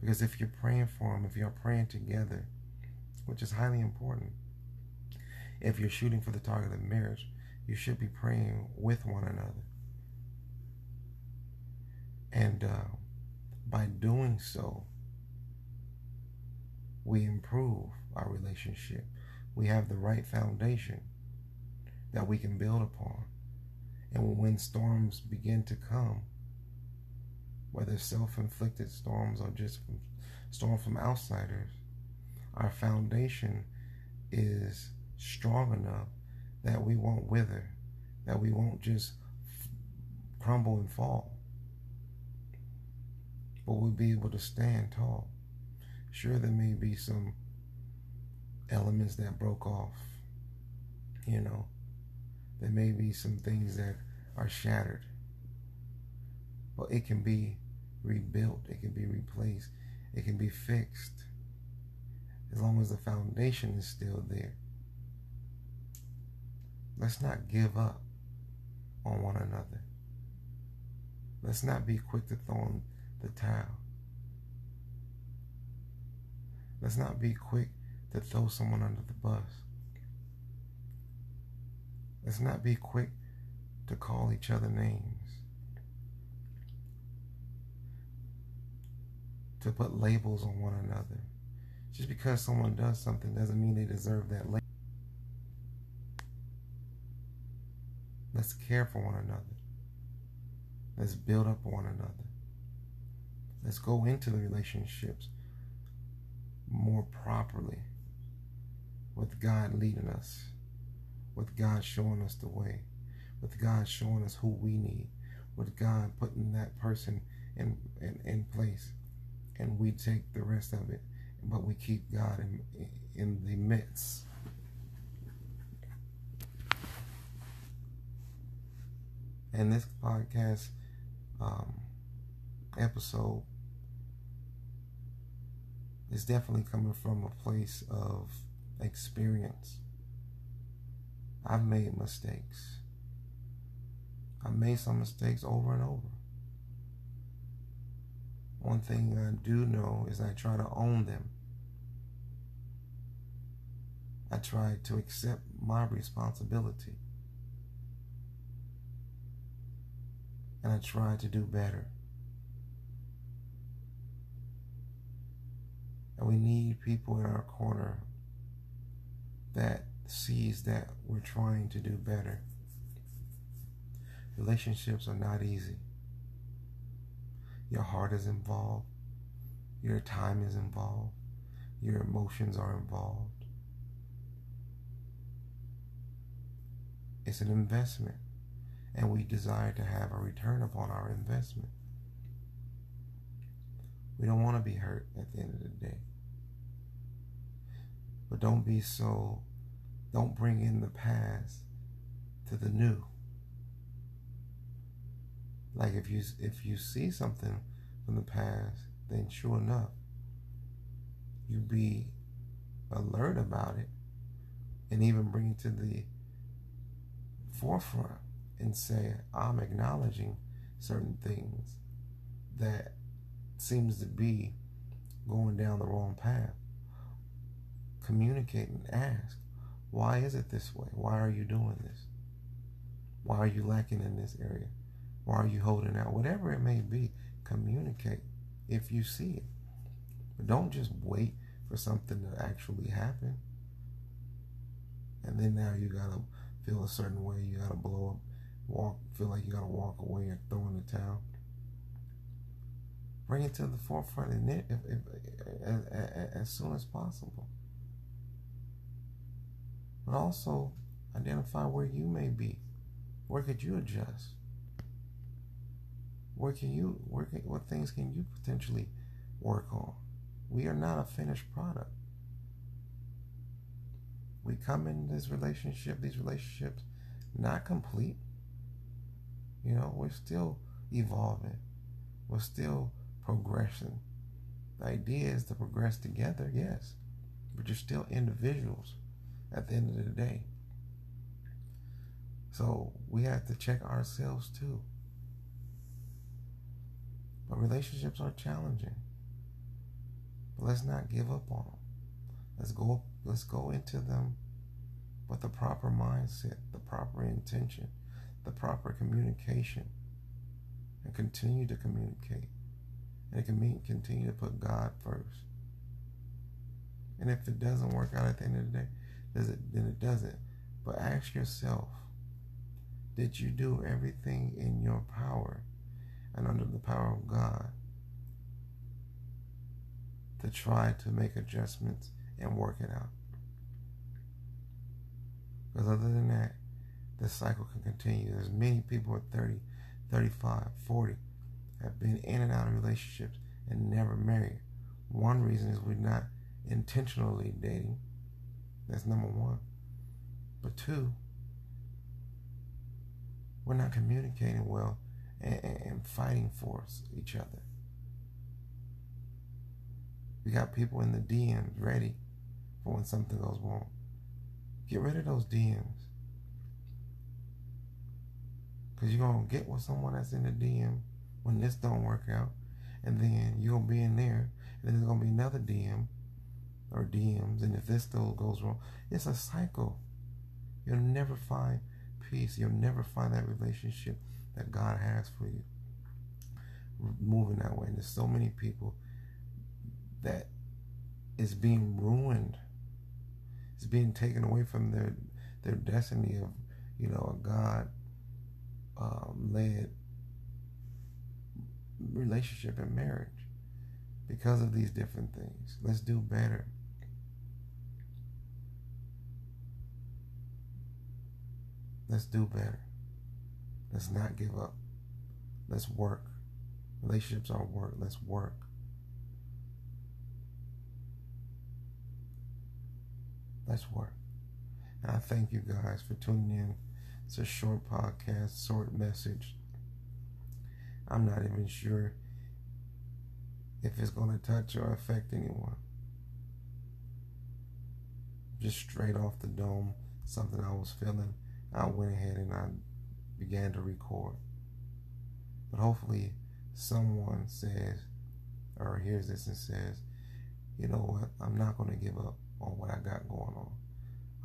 Because if you're praying for them, if you're praying together, which is highly important, if you're shooting for the target of marriage, you should be praying with one another. And uh, by doing so, we improve our relationship. We have the right foundation that we can build upon. And when storms begin to come, whether self-inflicted storms or just storms from outsiders, our foundation is strong enough that we won't wither, that we won't just crumble and fall, but we'll be able to stand tall. Sure, there may be some elements that broke off, you know, there may be some things that are shattered. But it can be rebuilt, it can be replaced, it can be fixed. As long as the foundation is still there. Let's not give up on one another. Let's not be quick to throw in the towel. Let's not be quick to throw someone under the bus. Let's not be quick to call each other names, to put labels on one another. Just because someone does something doesn't mean they deserve that label. Let's care for one another. Let's build up one another. Let's go into the relationships more properly with God leading us with God showing us the way, with God showing us who we need, with God putting that person in, in, in place. And we take the rest of it, but we keep God in, in the midst. And this podcast um, episode is definitely coming from a place of experience I've made mistakes. I've made some mistakes over and over. One thing I do know is I try to own them. I try to accept my responsibility. And I try to do better. And we need people in our corner that sees that we're trying to do better. Relationships are not easy. Your heart is involved. Your time is involved. Your emotions are involved. It's an investment, and we desire to have a return upon our investment. We don't want to be hurt at the end of the day. But don't be so, don't bring in the past to the new. Like if you if you see something from the past, then sure enough, you be alert about it and even bring it to the forefront and say, I'm acknowledging certain things that seems to be going down the wrong path. Communicate and ask, why is it this way? Why are you doing this? Why are you lacking in this area? Why are you holding out? Whatever it may be, communicate if you see it. But don't just wait for something to actually happen. And then now you gotta feel a certain way. You gotta blow up, walk, feel like you gotta walk away and throw in the towel. Bring it to the forefront and if, if, if, as, as soon as possible. But also identify where you may be. Where could you adjust? Where can you can, what things can you potentially work on? We are not a finished product. We come in this relationship, these relationships, not complete. You know, we're still evolving. We're still progressing. The idea is to progress together, yes, but you're still individuals at the end of the day. So we have to check ourselves too. But relationships are challenging. But let's not give up on them. Let's go let's go into them with the proper mindset, the proper intention, the proper communication, and continue to communicate. And it can mean continue to put God first. And if it doesn't work out at the end of the day, does it then it doesn't. But ask yourself, did you do everything in your power and under the power of God to try to make adjustments and work it out. Because other than that, the cycle can continue. There's many people at 30, 35, 40 have been in and out of relationships and never married. One reason is we're not intentionally dating. That's number one. But two, we're not communicating well and, and fighting for each other. We got people in the DMs ready for when something goes wrong. Get rid of those DMs. Because you're going to get with someone that's in the DM when this don't work out. And then you're going to be in there. And then there's going to be another DM or DMs. And if this still goes wrong, it's a cycle. You'll never find peace. You'll never find that relationship that God has for you. Moving that way. And there's so many people that is being ruined. It's being taken away from their their destiny of, you know, a God um, led relationship and marriage because of these different things. Let's do better. Let's do better. Let's not give up. Let's work. Relationships are work. Let's work. Let's work. And I thank you guys for tuning in. It's a short podcast, short message. I'm not even sure if it's going to touch or affect anyone. Just straight off the dome, something I was feeling. I went ahead and I began to record. But hopefully, someone says, or hears this and says, you know what, I'm not going to give up on what I got going on.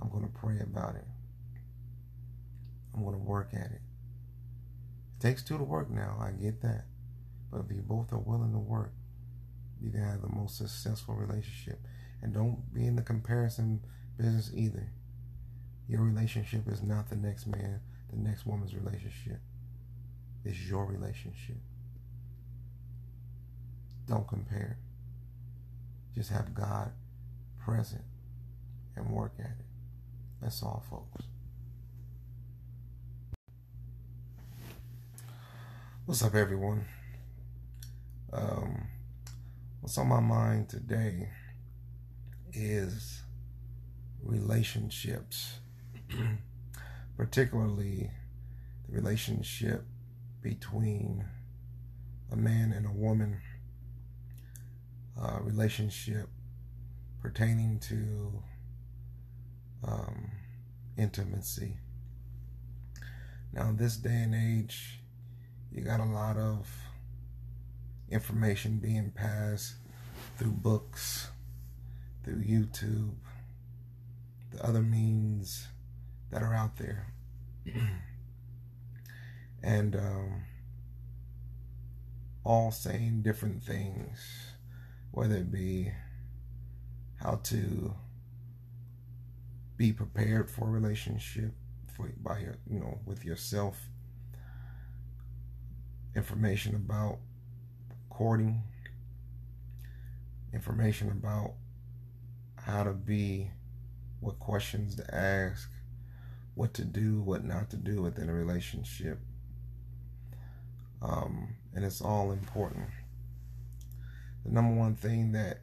I'm going to pray about it. I'm going to work at it. It takes two to work now, I get that. But if you both are willing to work, you can have the most successful relationship. And don't be in the comparison business either. Your relationship is not the next man, the next woman's relationship. It's your relationship. Don't compare. Just have God present and work at it. That's all, folks. What's up, everyone? Um, what's on my mind today is relationships, particularly the relationship between a man and a woman, relationship pertaining to um, intimacy. Now, in this day and age, you got a lot of information being passed through books, through YouTube, the other means that are out there. and um, all saying different things, whether it be how to be prepared for a relationship for by your, you know with yourself. Information about courting. Information about how to be what questions to ask what to do what not to do within a relationship um, and it's all important the number one thing that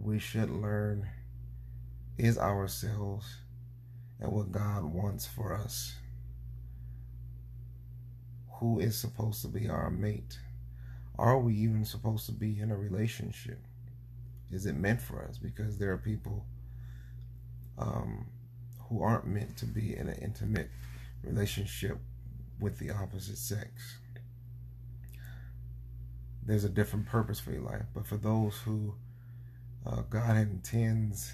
we should learn is ourselves and what God wants for us. Who is supposed to be our mate? Are we even supposed to be in a relationship? Is it meant for us? Because there are people um, who aren't meant to be in an intimate relationship with the opposite sex. There's a different purpose for your life. But for those who uh, God intends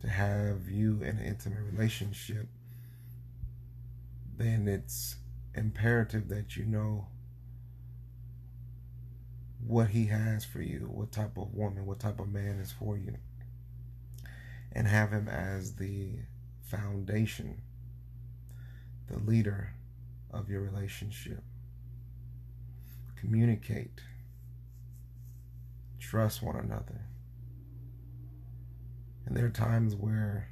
to have you in an intimate relationship, then it's imperative that you know what He has for you, what type of woman, what type of man is for you, and have Him as the foundation, the leader of your relationship. Communicate, trust one another and there are times where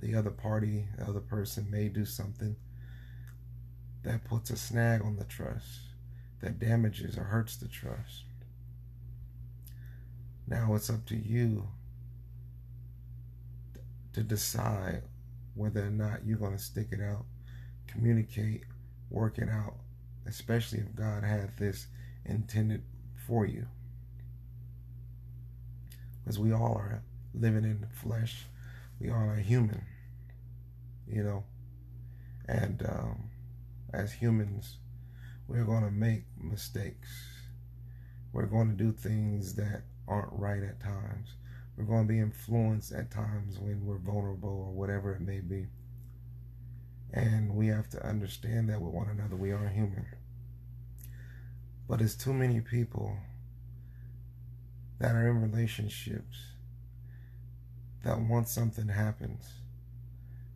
the other party, the other person may do something that puts a snag on the trust, that damages or hurts the trust. Now it's up to you to decide whether or not you're going to stick it out, communicate, work it out, especially if God had this intended for you. Because we all are living in the flesh. We all are human, you know. And um, as humans, we're going to make mistakes. We're going to do things that aren't right at times. We're going to be influenced at times when we're vulnerable or whatever it may be. And we have to understand that with one another. We are human. But it's too many people that are in relationships that once something happens,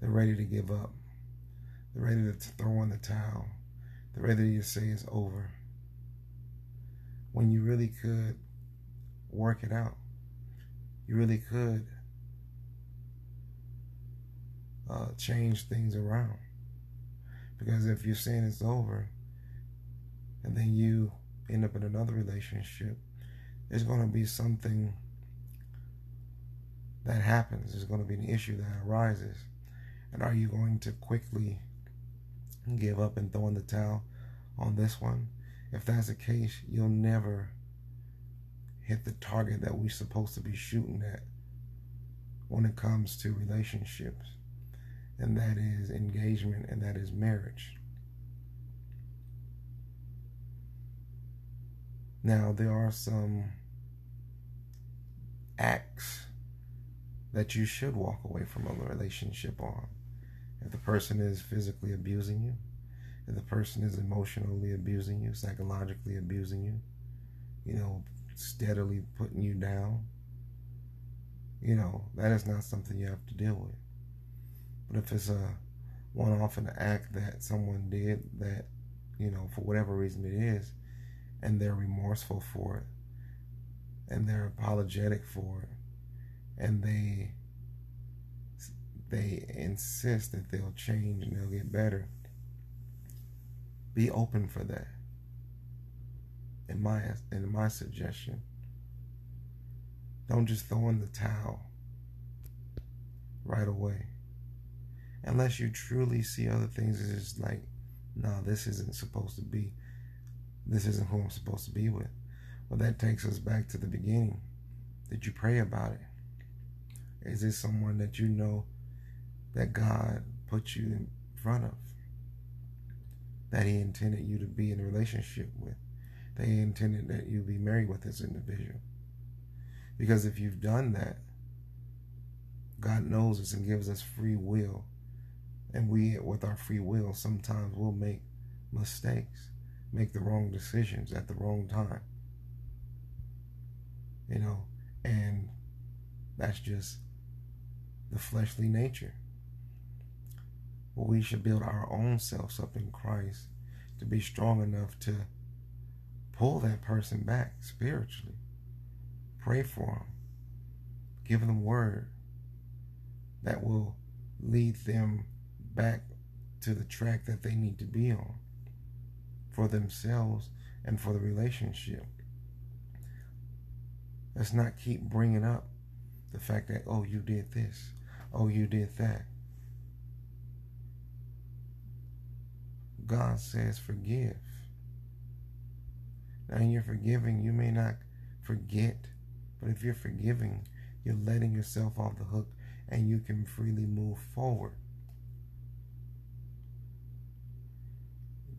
they're ready to give up. They're ready to throw in the towel. They're ready to say it's over. When you really could work it out, you really could uh, change things around. Because if you're saying it's over, and then you end up in another relationship, there's going to be something that happens. There's going to be an issue that arises. And are you going to quickly give up and throw in the towel on this one? If that's the case, you'll never hit the target that we're supposed to be shooting at when it comes to relationships. And that is engagement and that is marriage. Now, there are some acts that you should walk away from a relationship on. If the person is physically abusing you, if the person is emotionally abusing you, psychologically abusing you, you know, steadily putting you down, you know, that is not something you have to deal with. But if it's a one off an act that someone did that, you know, for whatever reason it is, and they're remorseful for it, and they're apologetic for it, and they they insist that they'll change and they'll get better. Be open for that. In my in my suggestion. Don't just throw in the towel right away. Unless you truly see other things as like, no, this isn't supposed to be. This isn't who I'm supposed to be with. Well, that takes us back to the beginning. Did you pray about it? Is this someone that you know that God put you in front of? That He intended you to be in a relationship with? He intended that you be married with this individual? Because if you've done that, God knows us and gives us free will. And we, with our free will, sometimes will make mistakes, make the wrong decisions at the wrong time. You know, and that's just the fleshly nature. Well, we should build our own selves up in Christ to be strong enough to pull that person back spiritually Pray for them. Give them word that will lead them back to the track that they need to be on for themselves and for the relationship. Let's not keep bringing up the fact that, oh, you did this, oh, you did that. God says forgive. Now, you're forgiving, you may not forget but if you're forgiving, you're letting yourself off the hook and you can freely move forward.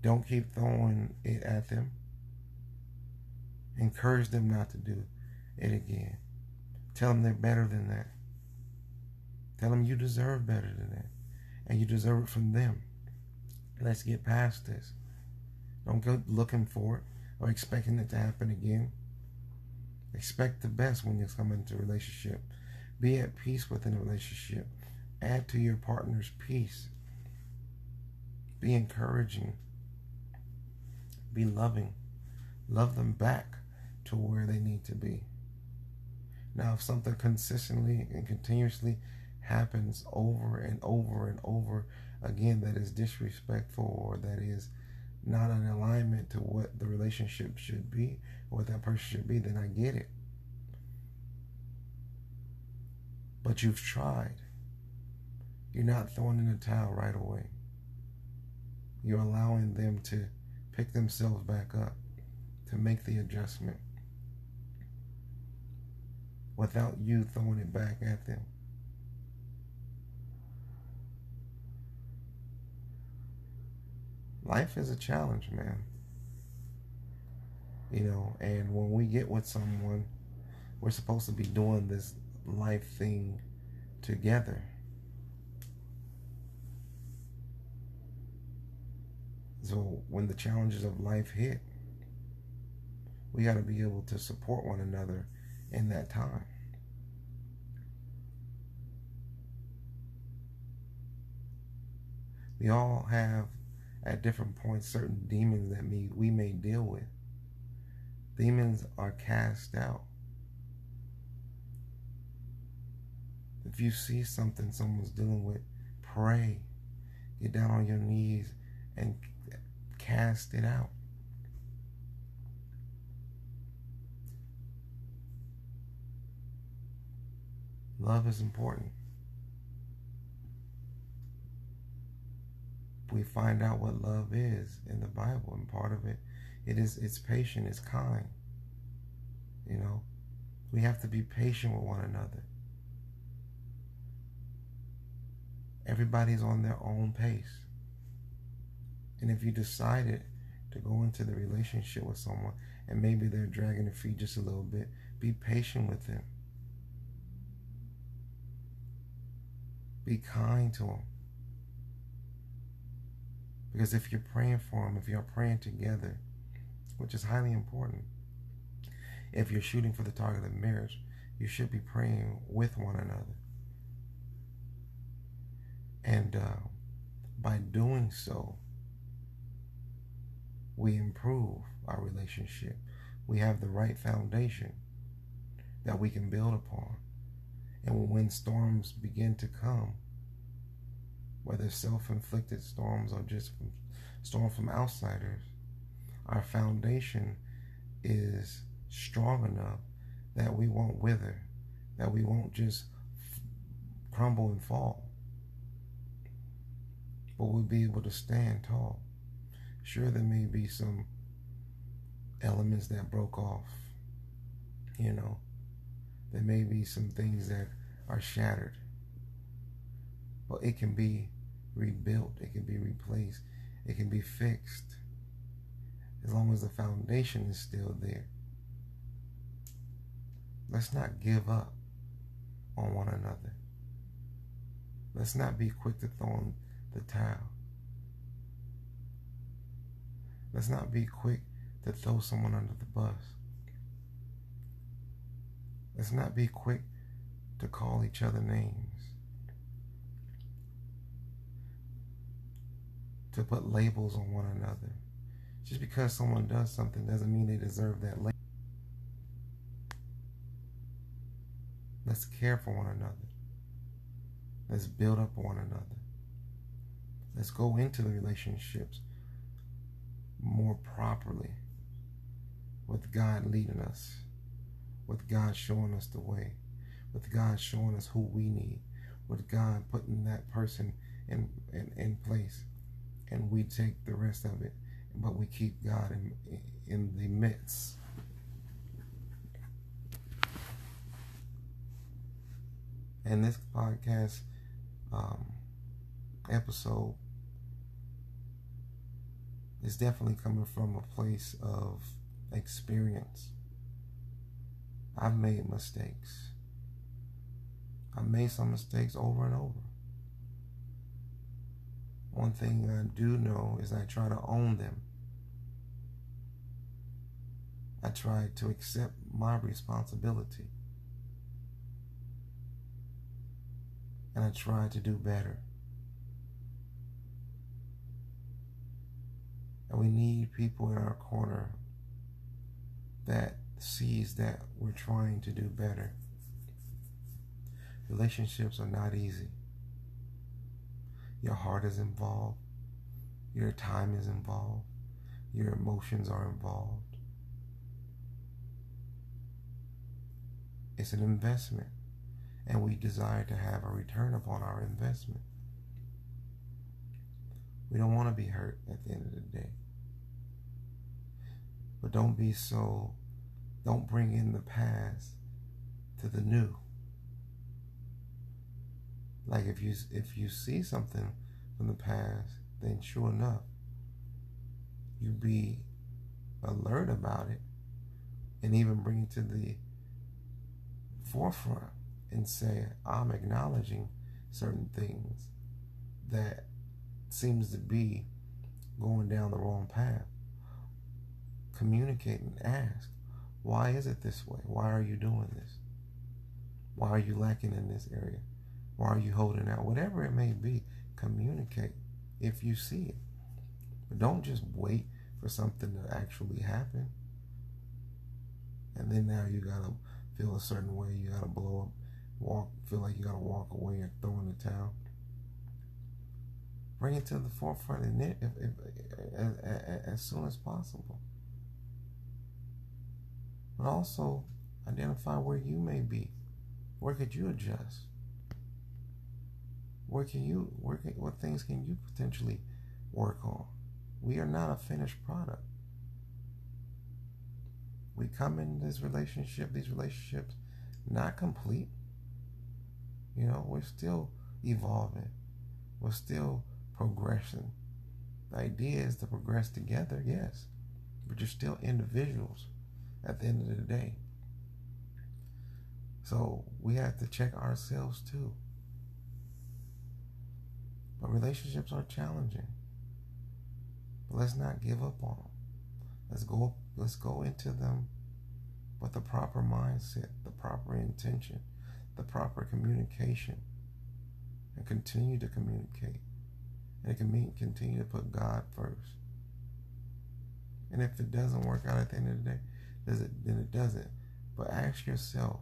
Don't keep throwing it at them. Encourage them not to do it again. Tell them they're better than that. Tell them you deserve better than that. And you deserve it from them. Let's get past this. Don't go looking for it or expecting it to happen again. Expect the best when you come into a relationship. Be at peace within a relationship. Add to your partner's peace. Be encouraging. Be loving. Love them back to where they need to be. Now, if something consistently and continuously happens over and over and over again that is disrespectful or that is not in alignment to what the relationship should be what that person should be, then I get it. But you've tried. You're not throwing in the towel right away. You're allowing them to pick themselves back up, to make the adjustment without you throwing it back at them. Life is a challenge, man. You know, and when we get with someone, we're supposed to be doing this life thing together. So when the challenges of life hit, we got to be able to support one another in that time. We all have at different points certain demons that we, we may deal with. Demons are cast out. If you see something someone's dealing with, pray. Get down on your knees and cast it out. Love is important. We find out what love is in the Bible, and part of it, it is it's patient, it's kind. You know, we have to be patient with one another. Everybody's on their own pace. And if you decided to go into the relationship with someone and maybe they're dragging their feet just a little bit, be patient with them. Be kind to them. Because if you're praying for them, if you're praying together, which is highly important, if you're shooting for the target of marriage, you should be praying with one another. And uh, by doing so, we improve our relationship. We have the right foundation that we can build upon. And when storms begin to come, whether self-inflicted storms or just storms from outsiders, our foundation is strong enough that we won't wither, that we won't just crumble and fall, but we'll be able to stand tall. Sure, there may be some elements that broke off, you know, there may be some things that are shattered, but it can be rebuilt, it can be replaced, it can be fixed as long as the foundation is still there. Let's not give up on one another. Let's not be quick to throw in the towel. Let's not be quick to throw someone under the bus. Let's not be quick to call each other names. To put labels on one another. Just because someone does something doesn't mean they deserve that label. Let's care for one another. Let's build up one another. Let's go into the relationships more properly with God leading us, with God showing us the way, with God showing us who we need, with God putting that person in, in, in place. And we take the rest of it, but we keep God in, in the midst. And this podcast um, episode is definitely coming from a place of experience. I've made mistakes. I've made some mistakes over and over. One thing I do know is I try to own them. I try to accept my responsibility. And I try to do better. And we need people in our corner that sees that we're trying to do better. Relationships are not easy. Your heart is involved. Your time is involved. Your emotions are involved. It's an investment, and we desire to have a return upon our investment. We don't want to be hurt at the end of the day. But don't be so, don't bring in the past to the new. Like if you if you see something from the past, then sure enough, you be alert about it and even bring it to the forefront and say, I'm acknowledging certain things that seems to be going down the wrong path communicate and ask, why is it this way? Why are you doing this? Why are you lacking in this area? Why are you holding out? Whatever it may be, communicate if you see it. But don't just wait for something to actually happen. And then now you gotta feel a certain way. You gotta blow up, walk, feel like you gotta walk away and throw in the towel. Bring it to the forefront and if, if, if, as soon as possible but also identify where you may be. Where could you adjust? Where can you, can, what things can you potentially work on? We are not a finished product. We come in this relationship, these relationships, not complete. You know, we're still evolving. We're still progressing. The idea is to progress together, yes, but you're still individuals at the end of the day. So we have to check ourselves too. But relationships are challenging. But let's not give up on them. Let's go let's go into them with the proper mindset, the proper intention, the proper communication, and continue to communicate. And can continue to put God first. And if it doesn't work out at the end of the day, does it then it doesn't. But ask yourself,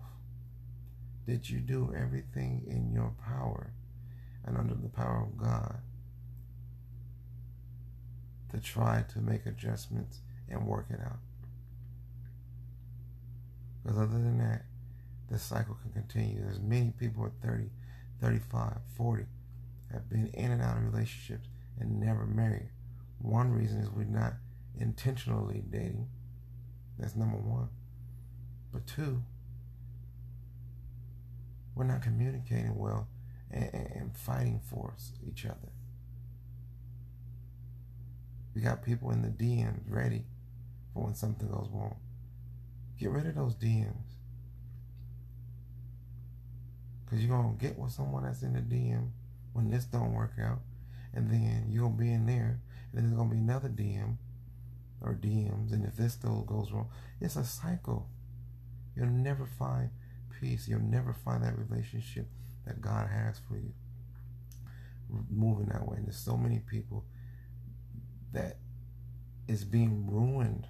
did you do everything in your power and under the power of God to try to make adjustments and work it out? Because other than that, this cycle can continue. There's many people at 30, 35, 40 have been in and out of relationships and never married. One reason is we're not intentionally dating. That's number one. But two, we're not communicating well and, and fighting for each other. We got people in the DMs ready for when something goes wrong. Get rid of those DMs. Because you're going to get with someone that's in the DM when this don't work out. And then you're going to be in there. And then there's going to be another DM or DMs. And if this still goes wrong, it's a cycle. You'll never find peace. You'll never find that relationship that God has for you. Moving that way. And there's so many people that is being ruined.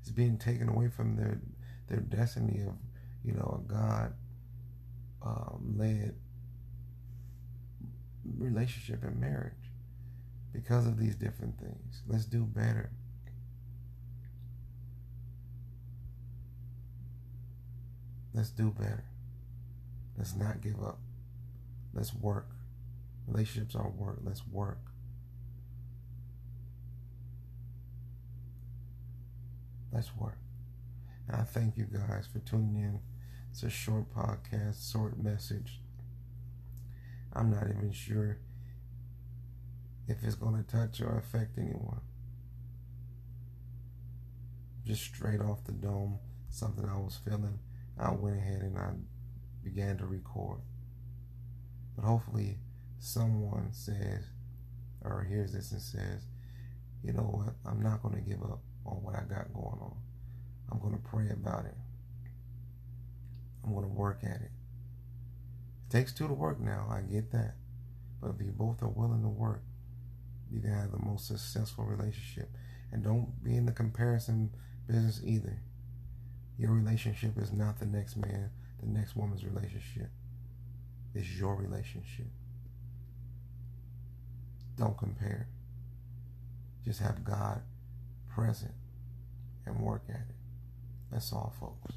It's being taken away from their their destiny of, you know, a God um, led relationship and marriage because of these different things. Let's do better. Let's do better. Let's not give up. Let's work. Relationships are work. Let's work. Let's work. And I thank you guys for tuning in. It's a short podcast, short message. I'm not even sure if it's going to touch or affect anyone. Just straight off the dome, something I was feeling I went ahead and I began to record. But hopefully, someone says or hears this and says, you know what, I'm not going to give up on what I got going on. I'm going to pray about it. I'm going to work at it. It takes two to work now, I get that. But if you both are willing to work, you can have the most successful relationship. And don't be in the comparison business either. Your relationship is not the next man, the next woman's relationship. It's your relationship. Don't compare. Just have God present and work at it. That's all, folks.